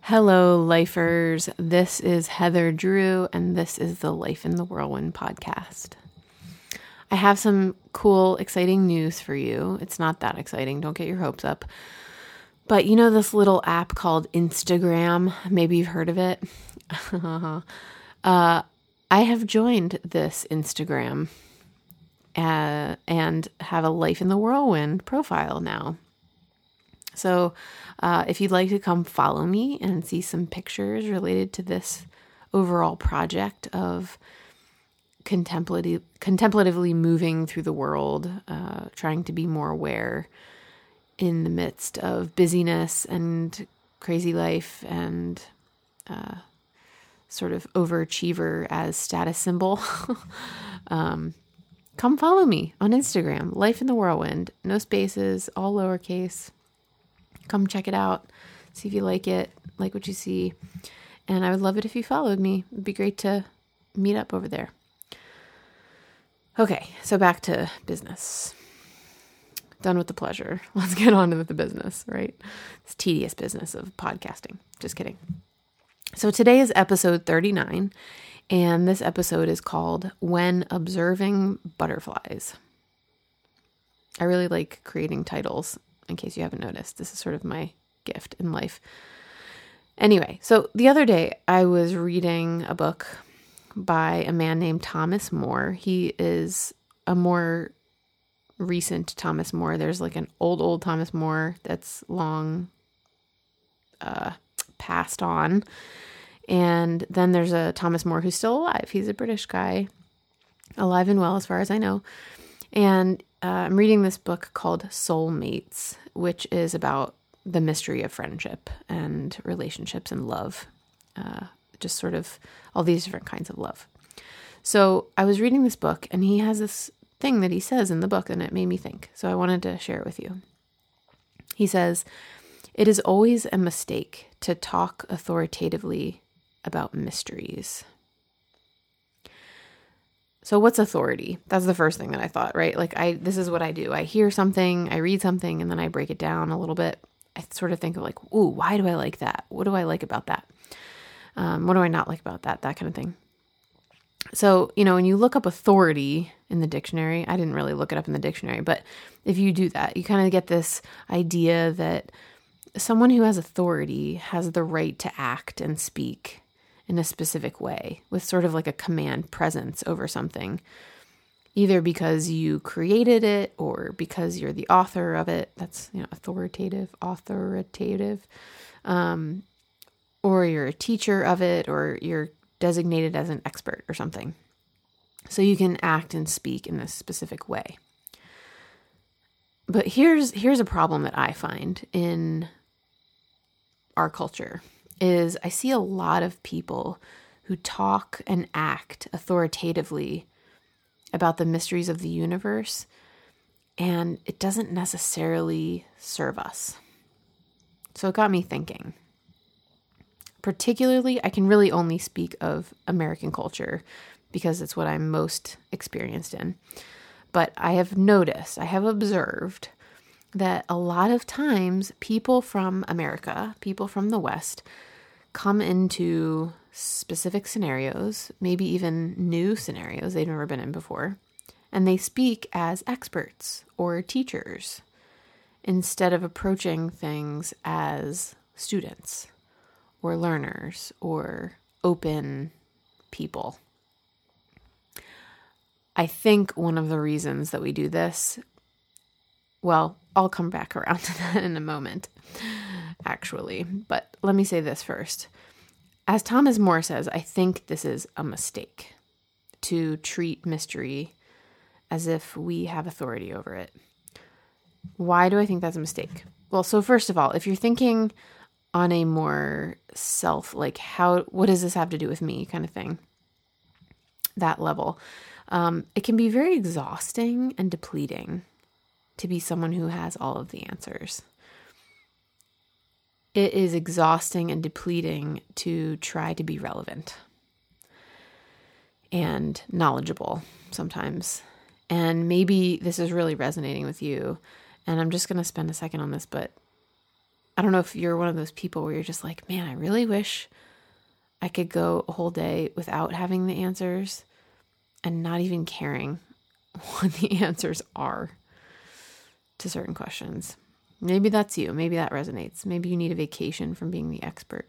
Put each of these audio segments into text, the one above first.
Hello, lifers. This is Heather Drew, and this is the Life in the Whirlwind podcast. I have some cool, exciting news for you. It's not that exciting, don't get your hopes up. But you know this little app called Instagram? Maybe you've heard of it. uh, I have joined this Instagram uh, and have a Life in the Whirlwind profile now. So, uh, if you'd like to come follow me and see some pictures related to this overall project of contemplative, contemplatively moving through the world, uh, trying to be more aware in the midst of busyness and crazy life and uh, sort of overachiever as status symbol, um, come follow me on Instagram, Life in the Whirlwind. No spaces, all lowercase. Come check it out. See if you like it, like what you see. And I would love it if you followed me. It'd be great to meet up over there. Okay, so back to business. Done with the pleasure. Let's get on with the business, right? This tedious business of podcasting. Just kidding. So today is episode 39, and this episode is called When Observing Butterflies. I really like creating titles in case you haven't noticed. This is sort of my gift in life. Anyway, so the other day I was reading a book by a man named Thomas Moore. He is a more recent Thomas Moore. There's like an old, old Thomas Moore that's long uh, passed on. And then there's a Thomas Moore who's still alive. He's a British guy, alive and well, as far as I know. And uh, I'm reading this book called Soulmates, which is about the mystery of friendship and relationships and love. Uh, just sort of all these different kinds of love. So I was reading this book, and he has this thing that he says in the book, and it made me think. So I wanted to share it with you. He says, It is always a mistake to talk authoritatively about mysteries. So what's authority? That's the first thing that I thought, right? Like I this is what I do. I hear something, I read something and then I break it down a little bit. I sort of think of like, "Ooh, why do I like that? What do I like about that? Um, what do I not like about that?" That kind of thing. So, you know, when you look up authority in the dictionary, I didn't really look it up in the dictionary, but if you do that, you kind of get this idea that someone who has authority has the right to act and speak in a specific way with sort of like a command presence over something, either because you created it or because you're the author of it. That's, you know, authoritative, authoritative. Um, or you're a teacher of it or you're designated as an expert or something. So you can act and speak in this specific way. But here's here's a problem that I find in our culture is I see a lot of people who talk and act authoritatively about the mysteries of the universe, and it doesn't necessarily serve us. So it got me thinking. Particularly, I can really only speak of American culture because it's what I'm most experienced in. But I have noticed, I have observed that a lot of times people from America, people from the West, come into specific scenarios, maybe even new scenarios they've never been in before, and they speak as experts or teachers instead of approaching things as students or learners or open people. I think one of the reasons that we do this, well, I'll come back around to that in a moment actually. But let me say this first. As Thomas Moore says, I think this is a mistake to treat mystery as if we have authority over it. Why do I think that's a mistake? Well, so first of all, if you're thinking on a more self, like how, what does this have to do with me kind of thing, that level, um, it can be very exhausting and depleting to be someone who has all of the answers it is exhausting and depleting to try to be relevant and knowledgeable sometimes. And maybe this is really resonating with you. And I'm just going to spend a second on this, but I don't know if you're one of those people where you're just like, man, I really wish I could go a whole day without having the answers and not even caring what the answers are to certain questions. Maybe that's you. Maybe that resonates. Maybe you need a vacation from being the expert.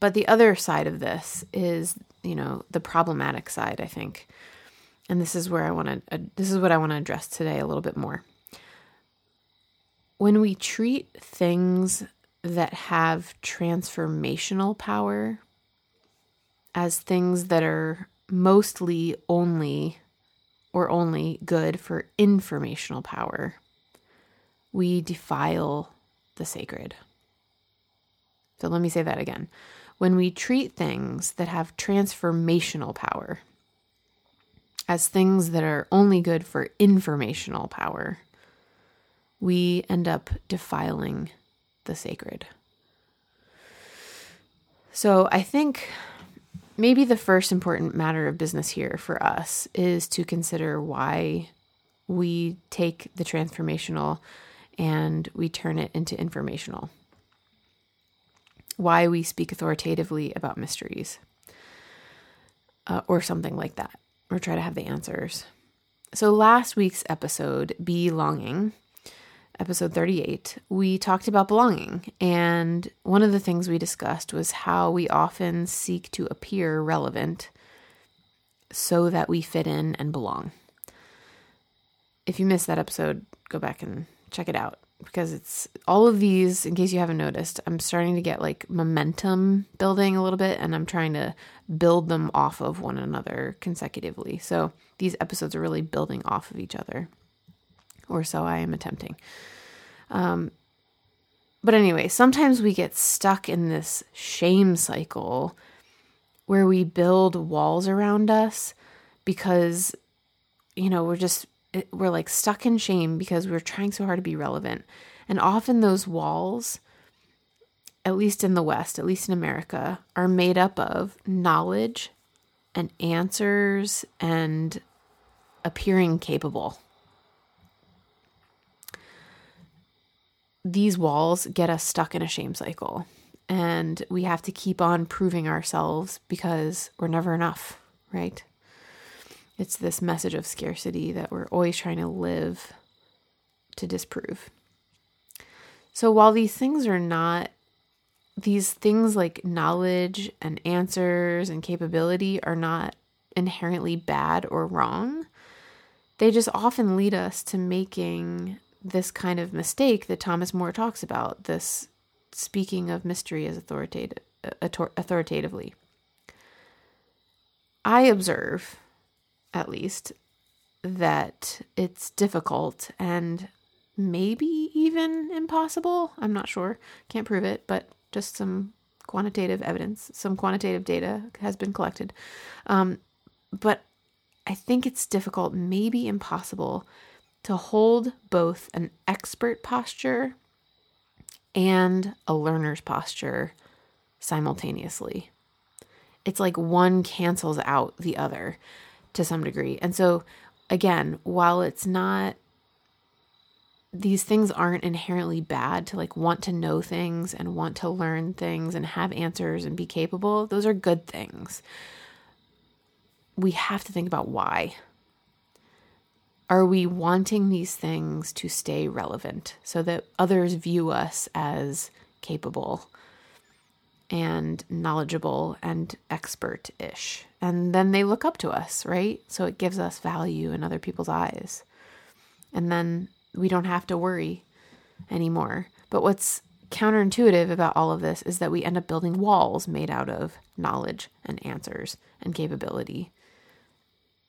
But the other side of this is, you know, the problematic side, I think. And this is where I want to uh, this is what I want to address today a little bit more. When we treat things that have transformational power as things that are mostly only or only good for informational power, we defile the sacred. So let me say that again. When we treat things that have transformational power as things that are only good for informational power, we end up defiling the sacred. So I think maybe the first important matter of business here for us is to consider why we take the transformational and we turn it into informational. Why we speak authoritatively about mysteries uh, or something like that, or try to have the answers. So, last week's episode, Belonging, episode 38, we talked about belonging. And one of the things we discussed was how we often seek to appear relevant so that we fit in and belong. If you missed that episode, go back and check it out because it's all of these, in case you haven't noticed, I'm starting to get like momentum building a little bit and I'm trying to build them off of one another consecutively. So these episodes are really building off of each other or so I am attempting. Um, but anyway, sometimes we get stuck in this shame cycle where we build walls around us because, you know, we're just, we're like stuck in shame because we're trying so hard to be relevant. And often those walls, at least in the West, at least in America, are made up of knowledge and answers and appearing capable. these walls get us stuck in a shame cycle. And we have to keep on proving ourselves because we're never enough, right? It's this message of scarcity that we're always trying to live to disprove. So while these things are not, these things like knowledge and answers and capability are not inherently bad or wrong, they just often lead us to making this kind of mistake that Thomas Moore talks about, this speaking of mystery as authoritative, uh, authoritatively. I observe, at least, that it's difficult and maybe even impossible. I'm not sure. Can't prove it, but just some quantitative evidence, some quantitative data has been collected. Um, but I think it's difficult, maybe impossible, to hold both an expert posture and a learner's posture simultaneously. It's like one cancels out the other to some degree. And so, again, while it's not, these things aren't inherently bad to like want to know things and want to learn things and have answers and be capable, those are good things. We have to think about why are we wanting these things to stay relevant so that others view us as capable and knowledgeable and expert ish? And then they look up to us, right? So it gives us value in other people's eyes. And then we don't have to worry anymore. But what's counterintuitive about all of this is that we end up building walls made out of knowledge and answers and capability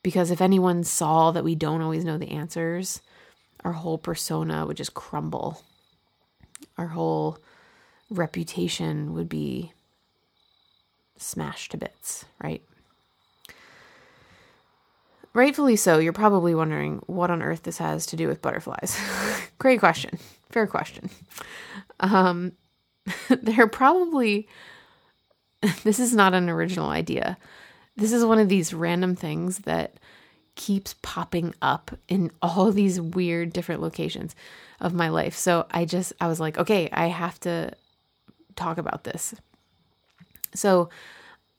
because if anyone saw that we don't always know the answers, our whole persona would just crumble. Our whole reputation would be smashed to bits, right? Rightfully so, you're probably wondering what on earth this has to do with butterflies. Great question. Fair question. Um, they're probably, this is not an original idea, this is one of these random things that keeps popping up in all these weird different locations of my life. So I just, I was like, okay, I have to talk about this. So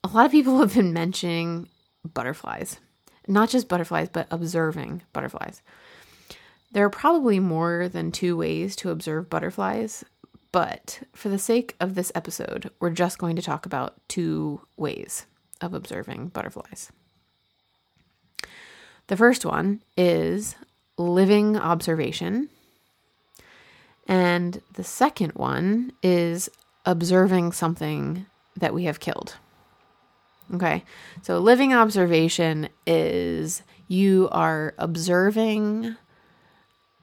a lot of people have been mentioning butterflies, not just butterflies, but observing butterflies. There are probably more than two ways to observe butterflies, but for the sake of this episode, we're just going to talk about two ways of observing butterflies. The first one is living observation, and the second one is observing something that we have killed. Okay, so living observation is you are observing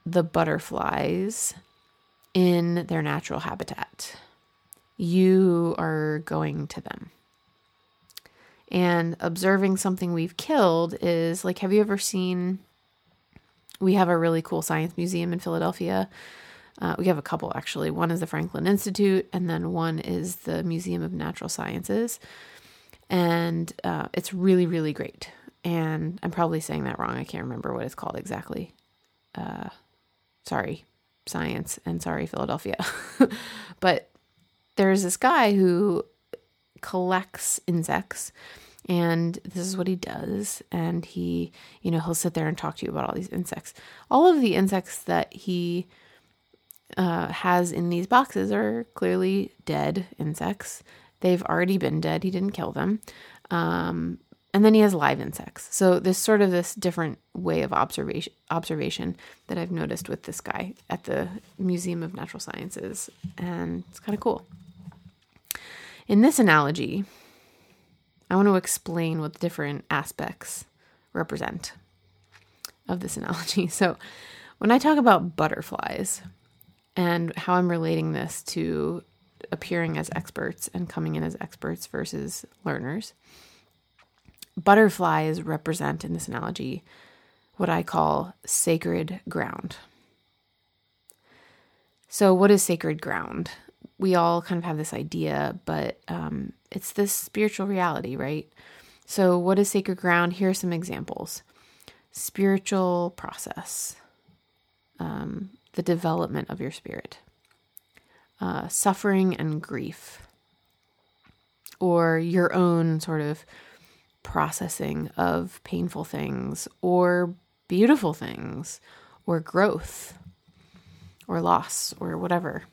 the butterflies in their natural habitat. You are going to them. And observing something we've killed is like, have you ever seen? We have a really cool science museum in Philadelphia. Uh, we have a couple actually. One is the Franklin Institute, and then one is the Museum of Natural Sciences. And uh, it's really, really great. And I'm probably saying that wrong. I can't remember what it's called exactly. Uh, sorry, science, and sorry, Philadelphia. but there's this guy who collects insects and this is what he does and he you know he'll sit there and talk to you about all these insects all of the insects that he uh, has in these boxes are clearly dead insects they've already been dead. He didn't kill them. Um, and then he has live insects. So there's sort of this different way of observation observation that i've noticed with this guy at the museum of natural sciences. And it's kind of cool. In this analogy i want to explain what the different aspects represent of this analogy. So when i talk about butterflies and how i'm relating this to appearing as experts and coming in as experts versus learners butterflies represent in this analogy what I call sacred ground. So, what is sacred ground? We all kind of have this idea, but um, it's this spiritual reality, right? So, what is sacred ground? Here are some examples spiritual process, um, the development of your spirit, uh, suffering and grief, or your own sort of processing of painful things or beautiful things or growth or loss or whatever.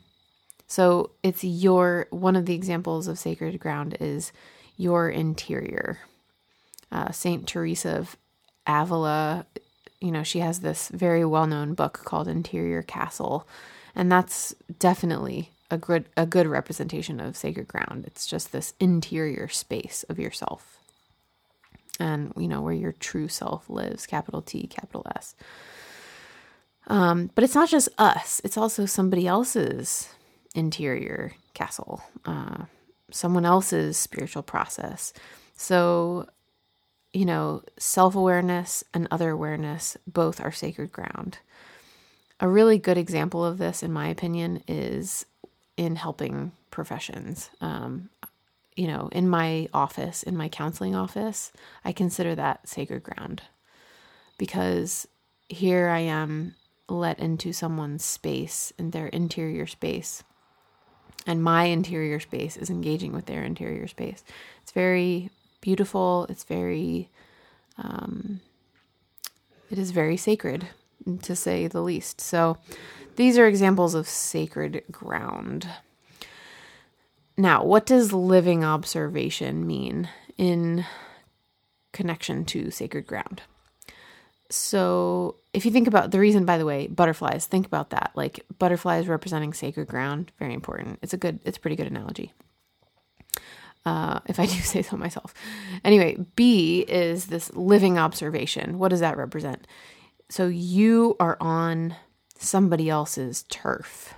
So it's your one of the examples of sacred ground is your interior. Uh, Saint Teresa of Avila, you know, she has this very well known book called Interior Castle, and that's definitely a good a good representation of sacred ground. It's just this interior space of yourself and you know where your true self lives capital t capital s. Um, but it's not just us. It's also somebody else's interior castle uh, someone else's spiritual process. So you know self-awareness and other awareness both are sacred ground a really good example of this in my opinion is in helping professions um, you know, in my office, in my counseling office, I consider that sacred ground because here I am let into someone's space and their interior space. And my interior space is engaging with their interior space. It's very beautiful. It's very, um, it is very sacred to say the least. So these are examples of sacred ground. Now, what does living observation mean in connection to sacred ground? So, if you think about the reason, by the way, butterflies, think about that. Like butterflies representing sacred ground, very important. It's a good, it's a pretty good analogy. Uh, if I do say so myself. Anyway, B is this living observation. What does that represent? So, you are on somebody else's turf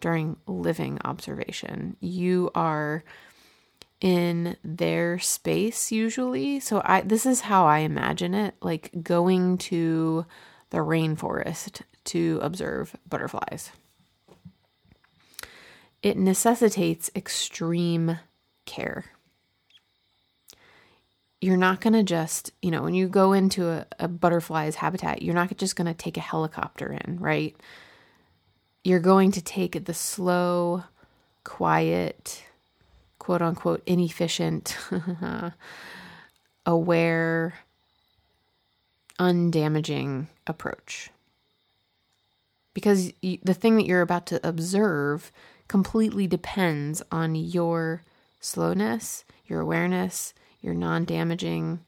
during living observation. You are in their space usually. So I this is how I imagine it, like going to the rainforest to observe butterflies. It necessitates extreme care. You're not going to just, you know, when you go into a, a butterfly's habitat, you're not just going to take a helicopter in, right? You're going to take the slow, quiet, quote unquote, inefficient, aware, undamaging approach. Because the thing that you're about to observe completely depends on your slowness, your awareness, your non-damaging,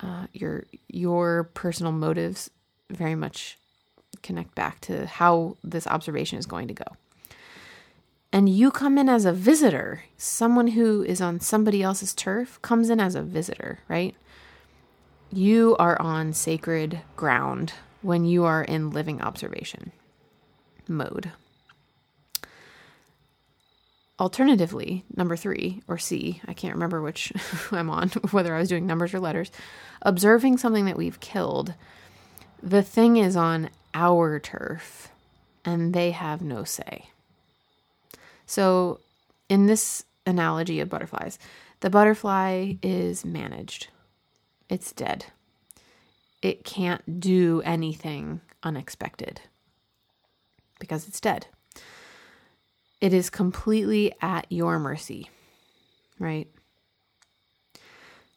uh, your your personal motives very much connect back to how this observation is going to go. And you come in as a visitor, someone who is on somebody else's turf comes in as a visitor, right? You are on sacred ground when you are in living observation mode. Alternatively, number three, or C, I can't remember which I'm on, whether I was doing numbers or letters, observing something that we've killed. The thing is on our turf, and they have no say. So, in this analogy of butterflies, the butterfly is managed, it's dead. It can't do anything unexpected because it's dead. It is completely at your mercy, right?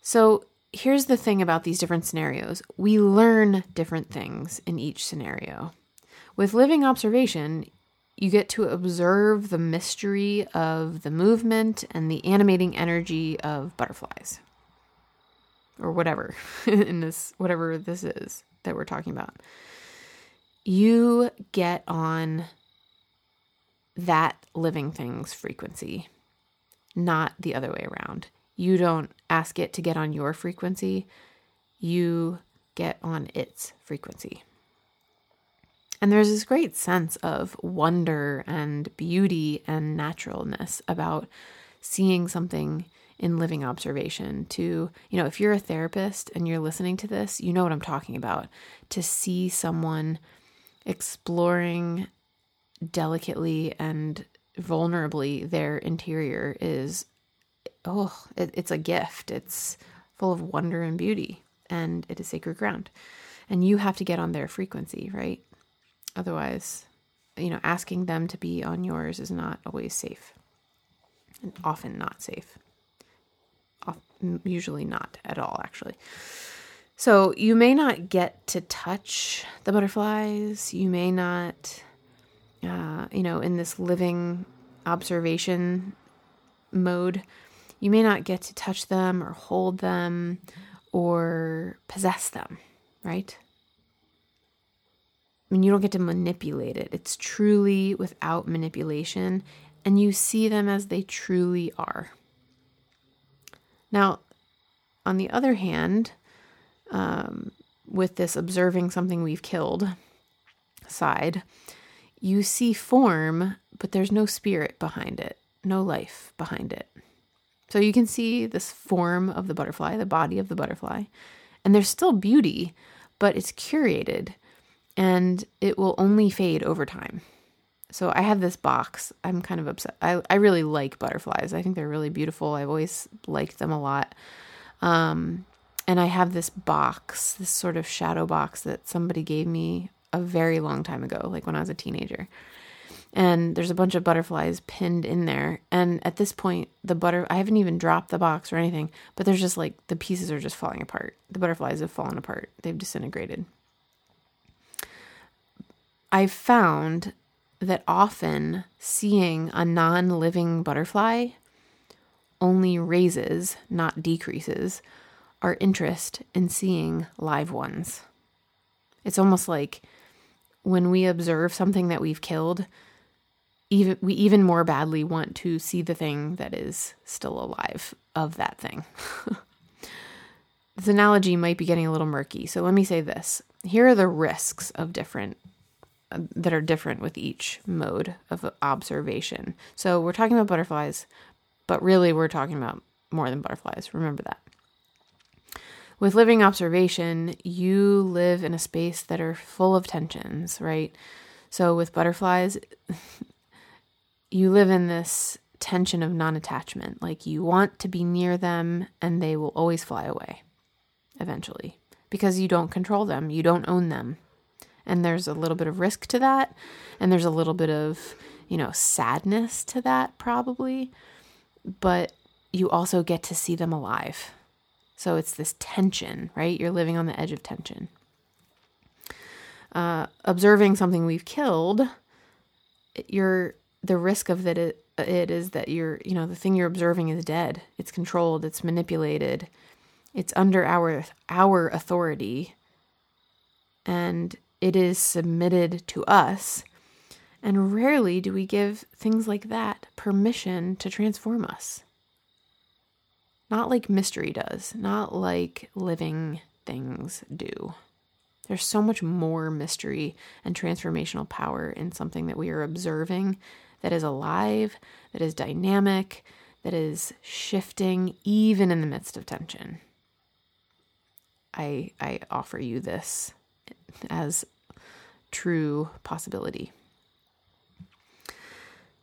So here's the thing about these different scenarios we learn different things in each scenario. With living observation, you get to observe the mystery of the movement and the animating energy of butterflies or whatever in this whatever this is that we're talking about you get on that living thing's frequency, not the other way around. You don't ask it to get on your frequency, you get on its frequency. And there's this great sense of wonder and beauty and naturalness about seeing something in living observation to you know if you're a therapist and you're listening to this you know what i'm talking about to see someone exploring delicately and vulnerably their interior is oh it, it's a gift. It's full of wonder and beauty and it is sacred ground. And you have to get on their frequency right? Otherwise you know asking them to be on yours is not always safe and often not safe. Usually not at all actually. So you may not get to touch the butterflies. You may not uh, you know, in this living observation mode, you may not get to touch them or hold them or possess them, right? I mean, you don't get to manipulate it. It's truly without manipulation, and you see them as they truly are. Now, on the other hand, um, with this observing something we've killed side, you see form, but there's no spirit behind it, no life behind it. So you can see this form of the butterfly, the body of the butterfly, and there's still beauty, but it's curated and it will only fade over time. So I have this box. I'm kind of upset. I, I really like butterflies. I think they're really beautiful. I've always liked them a lot. Um, and I have this box, this sort of shadow box that somebody gave me a very long time ago, like when I was a teenager. And there's a bunch of butterflies pinned in there. And at this point, the butter, I haven't even dropped the box or anything, but there's just like the pieces are just falling apart. The butterflies have fallen apart, they've disintegrated. I've found that often seeing a non living butterfly only raises, not decreases, our interest in seeing live ones. It's almost like when we observe something that we've killed, even we even more badly want to see the thing that is still alive of that thing. this analogy might be getting a little murky, so let me say this. Here are the risks of different that are different with each mode of observation. So we're talking about butterflies, but really we're talking about more than butterflies. Remember that. With living observation, you live in a space that are full of tensions, right? So with butterflies, you live in this tension of non attachment. Like you want to be near them and they will always fly away. eventually because you don't control them, you don't own them. And there's a little bit of risk to that, and there's a little bit of, you know, sadness to that probably, but you also get to see them alive. So it's this tension, right? You're living on the edge of tension. Uh, observing something we've killed, you're the risk of that it, it is that you're you know the thing you're observing is dead. It's controlled. It's manipulated. It's under our our authority, and it is submitted to us. And rarely do we give things like that permission to transform us. Not like mystery does, not like living things do. There's so much more mystery and transformational power in something that we are observing that is alive, that is dynamic, that is shifting even in the midst of tension. I I offer you this as true possibility.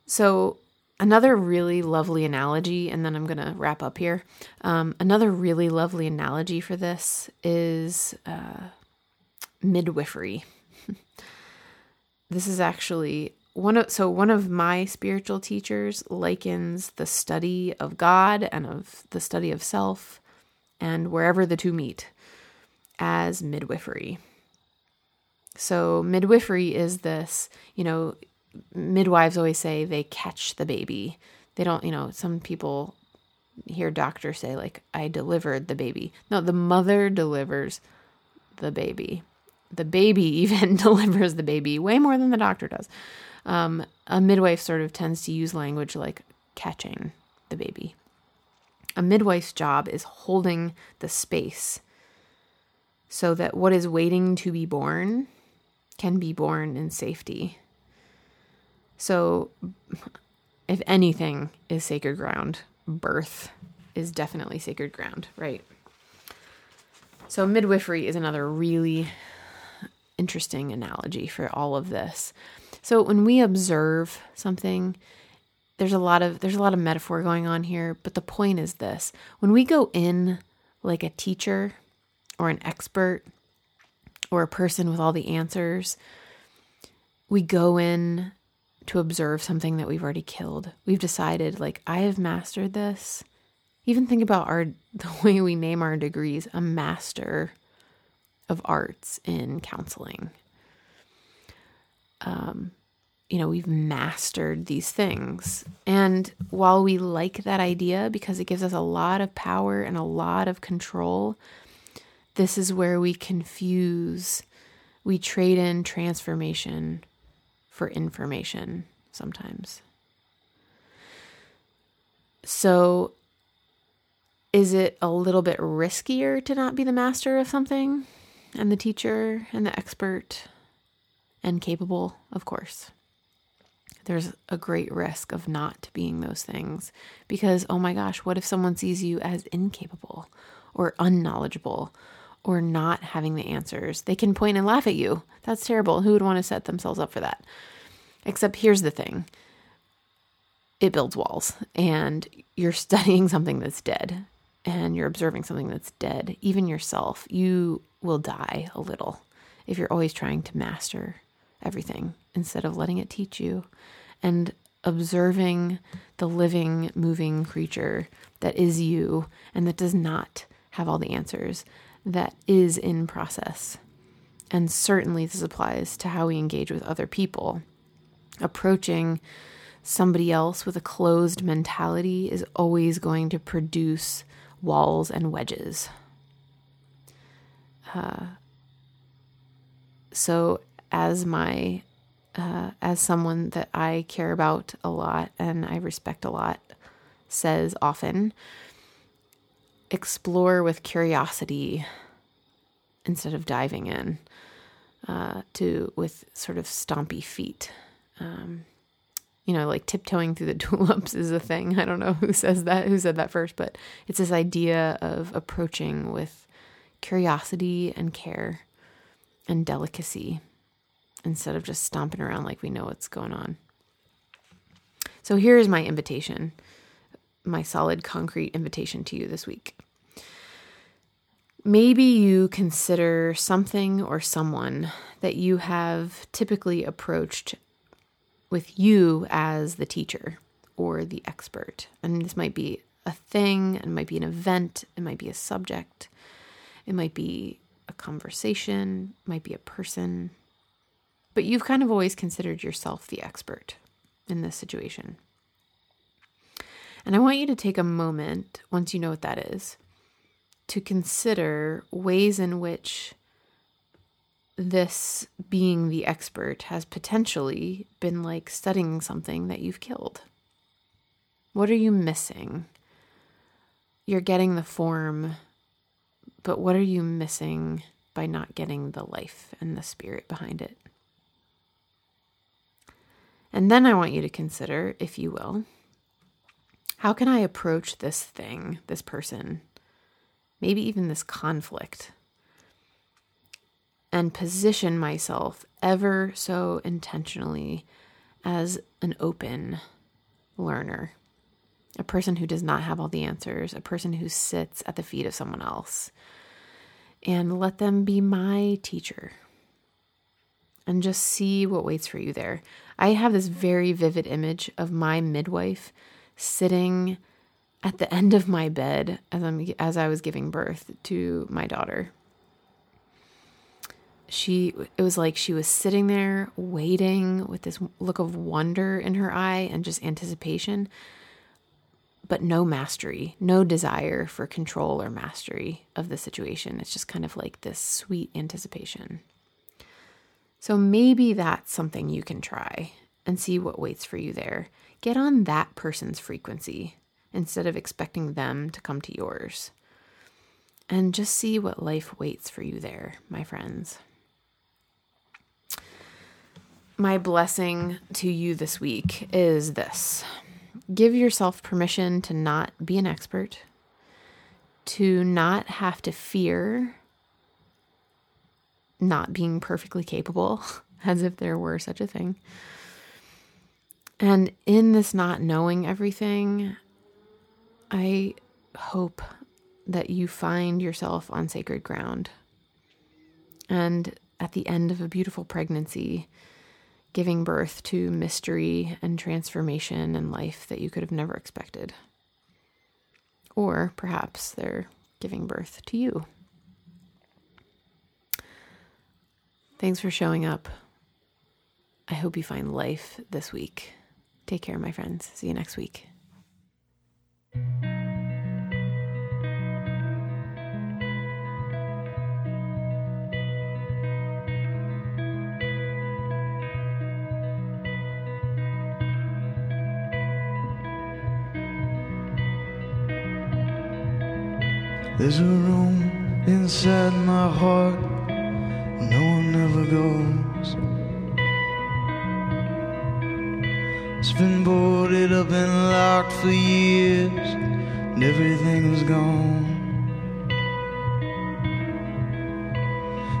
So another really lovely analogy, and then I'm going to wrap up here. Um, another really lovely analogy for this is uh, midwifery. this is actually one of so one of my spiritual teachers likens the study of God and of the study of self and wherever the two meet as midwifery. So midwifery is this, you know, midwives always say they catch the baby. They don't, you know, some people hear doctors say like I delivered the baby. No, the mother delivers the baby the baby even delivers the baby way more than the doctor does. Um, a midwife sort of tends to use language like catching the baby. A midwife's job is holding the space so that what is waiting to be born can be born in safety. So, if anything is sacred ground, birth is definitely sacred ground, right? So, midwifery is another really interesting analogy for all of this. So when we observe something, there's a lot of there's a lot of metaphor going on here, but the point is this. When we go in like a teacher or an expert or a person with all the answers, we go in to observe something that we've already killed. We've decided like I have mastered this. Even think about our the way we name our degrees, a master of arts in counseling. Um, you know, we've mastered these things. And while we like that idea because it gives us a lot of power and a lot of control, this is where we confuse, we trade in transformation for information sometimes. So, is it a little bit riskier to not be the master of something? and the teacher and the expert and capable, of course. There's a great risk of not being those things because, oh my gosh, what if someone sees you as incapable or unknowledgeable or not having the answers? They can point and laugh at you. That's terrible. Who would want to set themselves up for that? Except here's the thing it builds walls, and you're studying something that's dead and you're observing something that's dead, even yourself, you will die a little if you're always trying to master everything instead of letting it teach you and observing the living, moving creature that is you and that does not have all the answers, that is in process. And certainly this applies to how we engage with other people. Approaching somebody else with a closed mentality is always going to produce walls and wedges. Uh, so, as my uh, as someone that I care about a lot and I respect a lot says often, explore with curiosity instead of diving in uh, to with sort of stompy feet. Um, you know, like tiptoeing through the tulips is a thing. I don't know who says that, who said that first, but it's this idea of approaching with curiosity and care and delicacy instead of just stomping around like we know what's going on. So here is my invitation, my solid concrete invitation to you this week. Maybe you consider something or someone that you have typically approached with you as the teacher or the expert. And this might be a thing, it might be an event, it might be a subject, it might be a conversation, it might be a person. But you've kind of always considered yourself the expert in this situation. And I want you to take a moment, once you know what that is, to consider ways in which this being the expert has potentially been like studying something that you've killed. What are you missing? You're getting the form, but what are you missing by not getting the life and the spirit behind it? And then I want you to consider, if you will, how can I approach this thing, this person, maybe even this conflict, and position myself ever so intentionally as an open learner, a person who does not have all the answers, a person who sits at the feet of someone else, and let them be my teacher. And just see what waits for you there. I have this very vivid image of my midwife sitting at the end of my bed as I'm as I was giving birth to my daughter. She it was like she was sitting there waiting with this look of wonder in her eye and just anticipation but no mastery, no desire for control or mastery of the situation. It's just kind of like this sweet anticipation. So maybe that's something you can try and see what waits for you there. Get on that person's frequency instead of expecting them to come to yours. And just see what life waits for you there, my friends. My blessing to you this week is this give yourself permission to not be an expert, to not have to fear not being perfectly capable, as if there were such a thing. And in this not knowing everything, I hope that you find yourself on sacred ground. And at the end of a beautiful pregnancy, giving birth to mystery and transformation and life that you could have never expected. Or perhaps they're giving birth to you. Thanks for showing up. I hope you find life this week. Take care, my friends. See you next week. There's a room inside my heart no one ever goes. Been boarded up and locked for years, and everything was gone.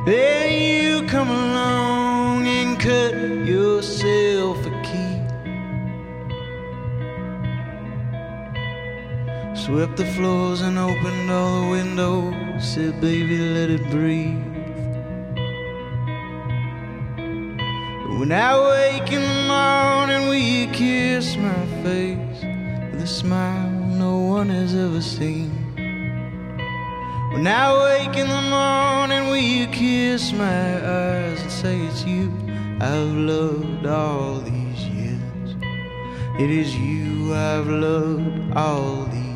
Then you come along and cut yourself a key. Swept the floors and opened all the windows. Said, baby, let it breathe. When I wake in the morning, will you kiss my face with a smile no one has ever seen? When I wake in the morning, will you kiss my eyes and say it's you I've loved all these years? It is you I've loved all these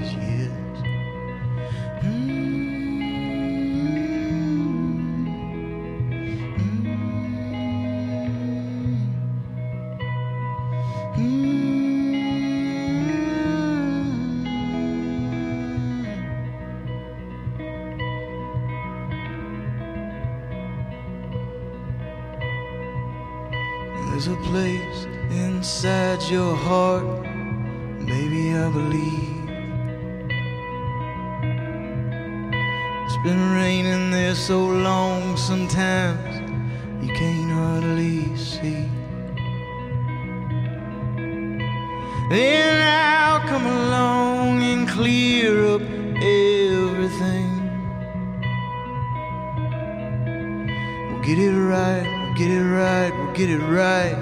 right, we'll get it right, we'll get it right.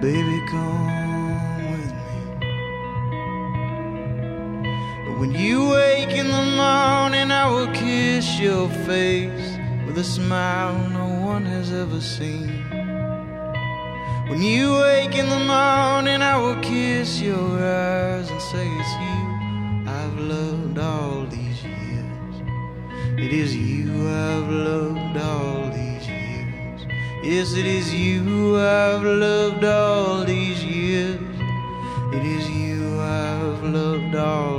Baby, come with me. When you wake in the morning, I will kiss your face with a smile no one has ever seen. When you wake in the morning, I will kiss your eyes and say it's you I've loved all these years. It is you I've loved all. Yes, it is you I've loved all these years. It is you I've loved all